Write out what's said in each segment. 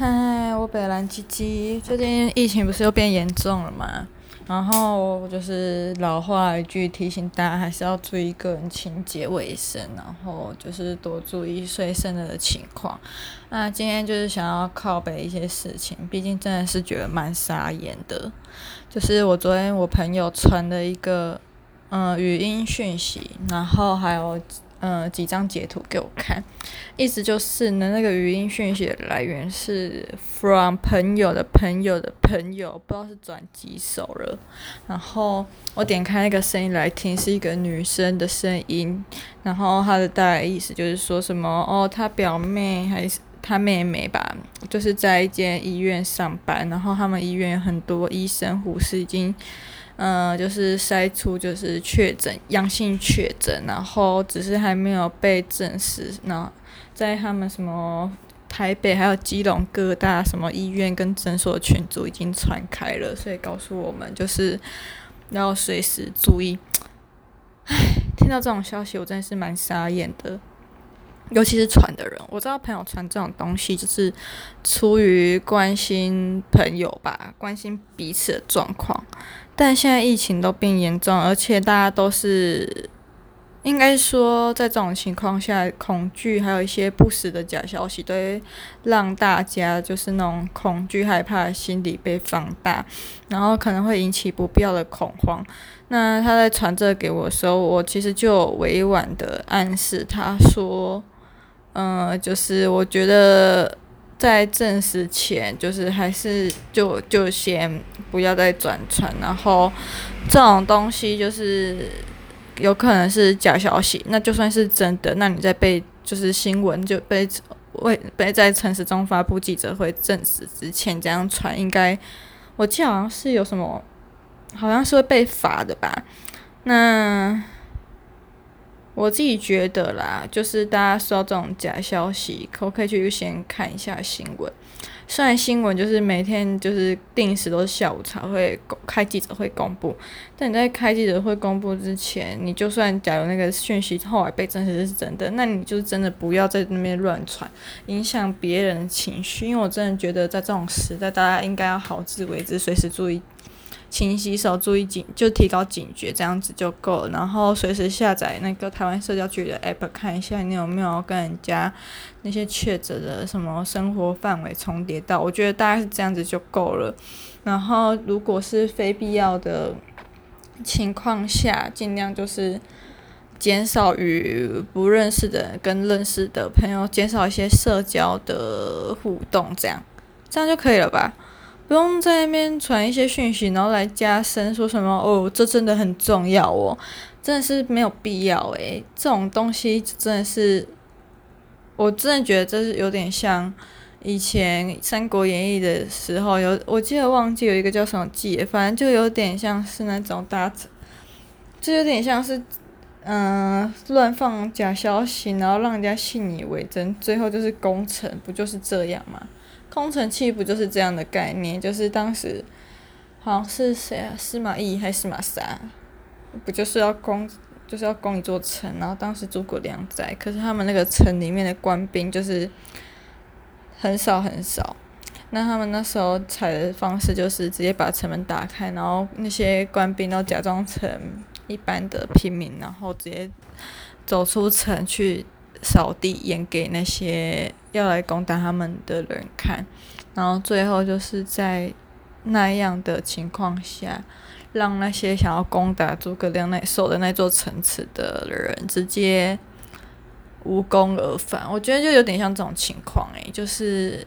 嗨，我北蓝鸡鸡，最近疫情不是又变严重了吗？然后就是老话一句，提醒大家还是要注意个人清洁卫生，然后就是多注意睡生的情况。那今天就是想要靠北一些事情，毕竟真的是觉得蛮傻眼的。就是我昨天我朋友传了一个嗯语音讯息，然后还有。嗯、几张截图给我看，意思就是呢，那个语音讯息的来源是 from 朋友的朋友的朋友，不知道是转几首了。然后我点开那个声音来听，是一个女生的声音。然后她的大概意思就是说什么哦，她表妹还是她妹妹吧，就是在一间医院上班，然后他们医院有很多医生护士已经。嗯，就是筛出就是确诊阳性确诊，然后只是还没有被证实。然后在他们什么台北还有基隆各大什么医院跟诊所群组已经传开了，所以告诉我们就是要随时注意。唉，听到这种消息，我真的是蛮傻眼的。尤其是传的人，我知道朋友传这种东西就是出于关心朋友吧，关心彼此的状况。但现在疫情都变严重，而且大家都是，应该说在这种情况下，恐惧还有一些不实的假消息，都会让大家就是那种恐惧害怕的心理被放大，然后可能会引起不必要的恐慌。那他在传这个给我的时候，我其实就委婉的暗示他说，嗯、就是我觉得。在证实前，就是还是就就先不要再转传，然后这种东西就是有可能是假消息。那就算是真的，那你在被就是新闻就被为被在城市中发布记者会证实之前这样传，应该我记得好像是有什么，好像是会被罚的吧？那。我自己觉得啦，就是大家收到这种假消息，可不可以去先看一下新闻？虽然新闻就是每天就是定时都是下午才会开记者会公布，但你在开记者会公布之前，你就算假如那个讯息后来被证实是真的，那你就真的不要在那边乱传，影响别人的情绪。因为我真的觉得在这种时代，大家应该要好自为之，随时注意。勤洗手，注意警，就提高警觉，这样子就够了。然后随时下载那个台湾社交局的 app，看一下你有没有跟人家那些确诊的什么生活范围重叠到。我觉得大概是这样子就够了。然后如果是非必要的情况下，尽量就是减少与不认识的人跟认识的朋友减少一些社交的互动，这样这样就可以了吧？不用在那边传一些讯息，然后来加深说什么哦，这真的很重要哦，真的是没有必要诶。这种东西真的是，我真的觉得这是有点像以前《三国演义》的时候有，我记得忘记有一个叫什么记，反正就有点像是那种大家，就有点像是嗯、乱放假消息，然后让人家信以为真，最后就是攻城，不就是这样吗？空城计不就是这样的概念？就是当时好像是谁啊？司马懿还是司马鲨？不就是要攻，就是要攻一座城？然后当时诸葛亮在，可是他们那个城里面的官兵就是很少很少。那他们那时候采的方式就是直接把城门打开，然后那些官兵都假装成一般的平民，然后直接走出城去。扫地，演给那些要来攻打他们的人看，然后最后就是在那样的情况下，让那些想要攻打诸葛亮那守的那座城池的人直接无功而返。我觉得就有点像这种情况，诶，就是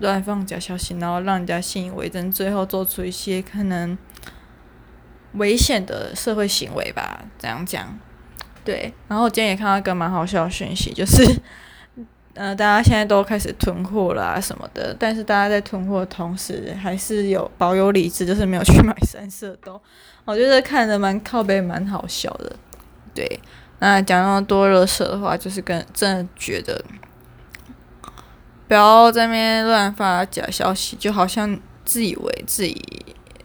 乱放假消息，然后让人家信以为真，最后做出一些可能危险的社会行为吧。这样讲。对，然后我今天也看到一个蛮好笑的讯息，就是，呃，大家现在都开始囤货啦什么的，但是大家在囤货的同时，还是有保有理智，就是没有去买三色豆。我觉得看着蛮靠北，蛮好笑的。对，那讲那么多热色的话，就是跟真的觉得，不要在那边乱发假消息，就好像自以为自己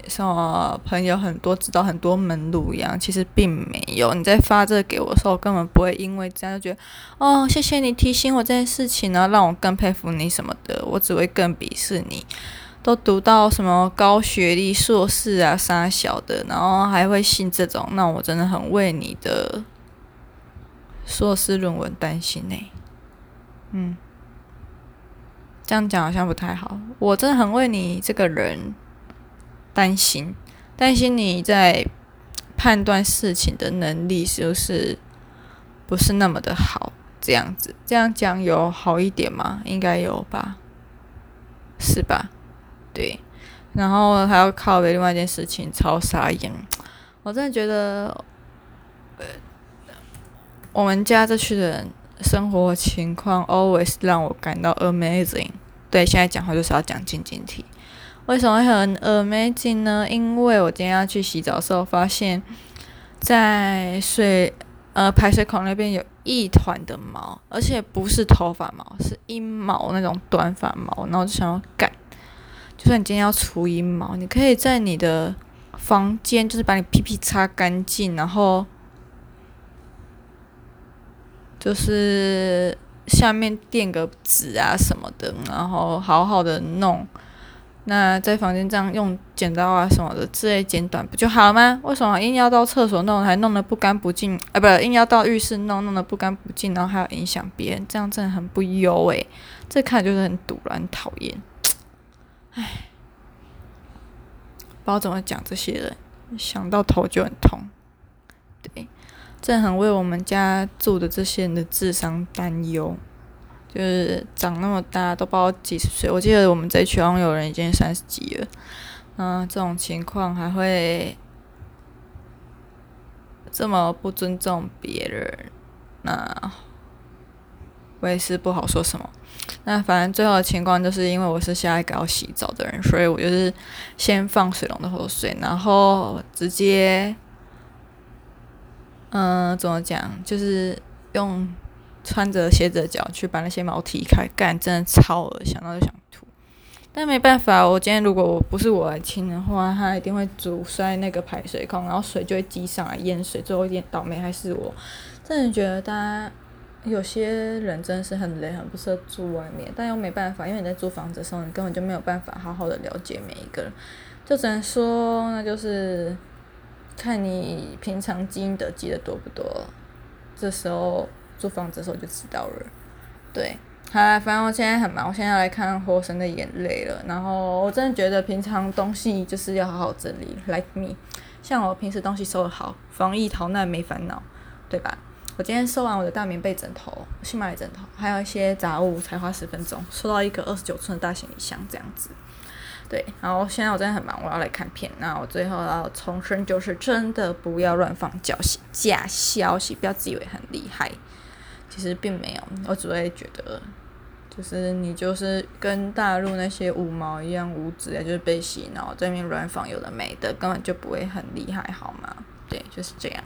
什么朋友很多，知道很多门路一样，其实并没有。你在发这个给我的时候，根本不会因为这样就觉得哦，谢谢你提醒我这件事情呢，让我更佩服你什么的。我只会更鄙视你，都读到什么高学历硕士啊，啥小的，然后还会信这种，那我真的很为你的硕士论文担心呢、嗯。这样讲好像不太好。我真的很为你这个人担心，担心你在判断事情的能力是不是不是那么的好？这样子，这样讲有好一点吗？应该有吧，是吧？对。然后还要靠另外一件事情，超傻眼。我真的觉得，呃，我们家这群人。生活情况 always 让我感到 amazing。对，现在讲话就是要讲晶晶体。为什么会很 amazing 呢？因为我今天要去洗澡的时候，发现，在水呃排水孔那边有一团的毛，而且不是头发毛，是阴毛那种短发毛。然后就想要干，就算你今天要除阴毛，你可以在你的房间，就是把你屁屁擦干净，然后。就是下面垫个纸啊什么的，然后好好的弄。那在房间这样用剪刀啊什么的之类剪短不就好了吗？为什么硬要到厕所弄，还弄得不干不净？啊，不，硬要到浴室弄，弄得不干不净，然后还要影响别人，这样真的很不优诶。这看就是很堵了，很讨厌。唉，不知道怎么讲这些人，想到头就很痛。对。真的很为我们家住的这些人的智商担忧，就是长那么大都不知道几十岁。我记得我们这群有人已经三十几了，嗯，这种情况还会这么不尊重别人，那我也是不好说什么。那反正最后的情况就是因为我是下一个要洗澡的人，所以我就是先放水龙头水，然后直接。嗯、怎么讲？就是用穿着鞋子的脚去把那些毛踢开，干真的超恶心，想到就想吐。但没办法，我今天如果我不是我来清的话，它一定会阻塞那个排水孔，然后水就会积上来淹水，最后一点倒霉还是我。真的觉得大家有些人真的是很累，很不适合住外面，但又没办法，因为你在租房子的时候，你根本就没有办法好好的了解每一个人，就只能说那就是。看你平常积的积的多不多，这时候租房子的时候就知道了。对，好啦，反正我现在很忙，我现在要来看《火神的眼泪》了。然后我真的觉得平常东西就是要好好整理，like me。像我平时东西收的好，防疫逃难没烦恼，对吧？我今天收完我的大棉被、枕头，新买的枕头，还有一些杂物，才花十分钟收到一个二十九寸的大行李箱，这样子。对，然后现在我真的很忙，我要来看片。那我最后要重申，就是真的不要乱放假假消息，不要自以为很厉害，其实并没有。我只会觉得，就是你就是跟大陆那些五毛一样无知啊，就是被洗脑，在那边乱访有的没的，根本就不会很厉害，好吗？对，就是这样。